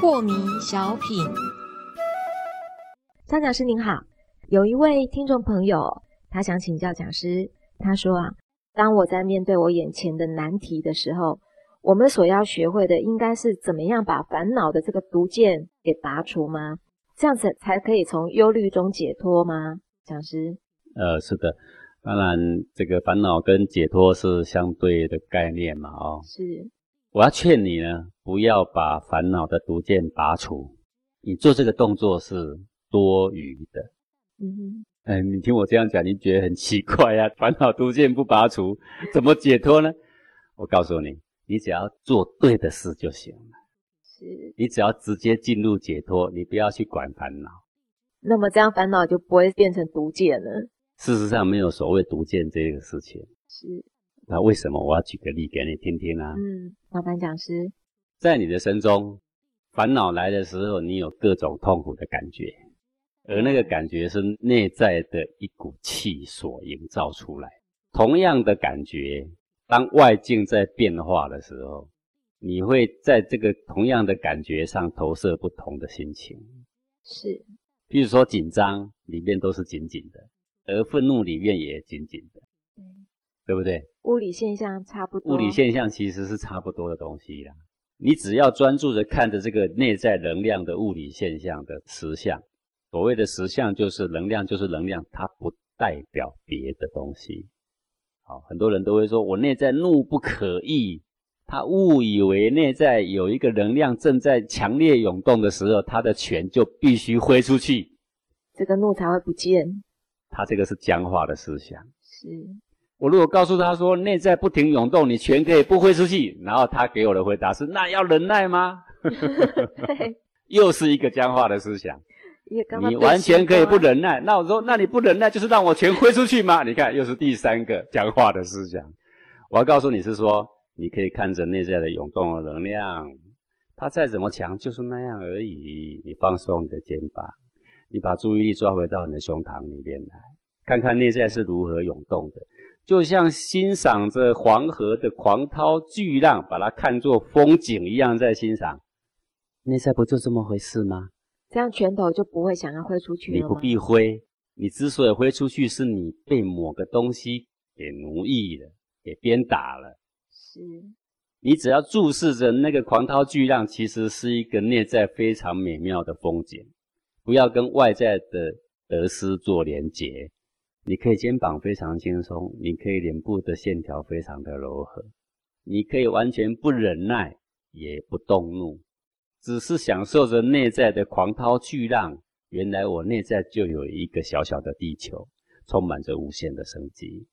破迷小品，张讲师您好，有一位听众朋友，他想请教讲师，他说啊，当我在面对我眼前的难题的时候，我们所要学会的应该是怎么样把烦恼的这个毒箭给拔除吗？这样子才可以从忧虑中解脱吗？讲师？呃，是的，当然这个烦恼跟解脱是相对的概念嘛，哦，是。我要劝你呢，不要把烦恼的毒箭拔除。你做这个动作是多余的。嗯哼，哎，你听我这样讲，你觉得很奇怪呀？烦恼毒箭不拔除，怎么解脱呢？我告诉你，你只要做对的事就行了。是，你只要直接进入解脱，你不要去管烦恼。那么这样烦恼就不会变成毒箭了。事实上，没有所谓毒箭这个事情。是。那为什么我要举个例给你听听呢？嗯，麻烦讲师，在你的身中，烦恼来的时候，你有各种痛苦的感觉，而那个感觉是内在的一股气所营造出来。同样的感觉，当外境在变化的时候，你会在这个同样的感觉上投射不同的心情。是，比如说紧张里面都是紧紧的，而愤怒里面也紧紧的。对不对？物理现象差不多。物理现象其实是差不多的东西啦。你只要专注的看着这个内在能量的物理现象的实相，所谓的实相就是能量，就是能量，它不代表别的东西。好，很多人都会说我内在怒不可抑，他误以为内在有一个能量正在强烈涌动的时候，他的拳就必须挥出去，这个怒才会不见。他这个是僵化的思想。是。我如果告诉他说内在不停涌动，你全可以不挥出去，然后他给我的回答是：那要忍耐吗？又是一个僵化的思想。你完全可以不忍耐。那我说，那你不忍耐就是让我全挥出去吗？你看，又是第三个僵化的思想。我要告诉你是说，你可以看着内在的涌动的能量，它再怎么强就是那样而已。你放松你的肩膀，你把注意力抓回到你的胸膛里面来，看看内在是如何涌动的。就像欣赏着黄河的狂涛巨浪，把它看作风景一样在欣赏。内在不就这么回事吗？这样拳头就不会想要挥出去了你不必挥，你之所以挥出去，是你被某个东西给奴役了，给鞭打了。是。你只要注视着那个狂涛巨浪，其实是一个内在非常美妙的风景。不要跟外在的得失做连结。你可以肩膀非常轻松，你可以脸部的线条非常的柔和，你可以完全不忍耐，也不动怒，只是享受着内在的狂涛巨浪。原来我内在就有一个小小的地球，充满着无限的生机。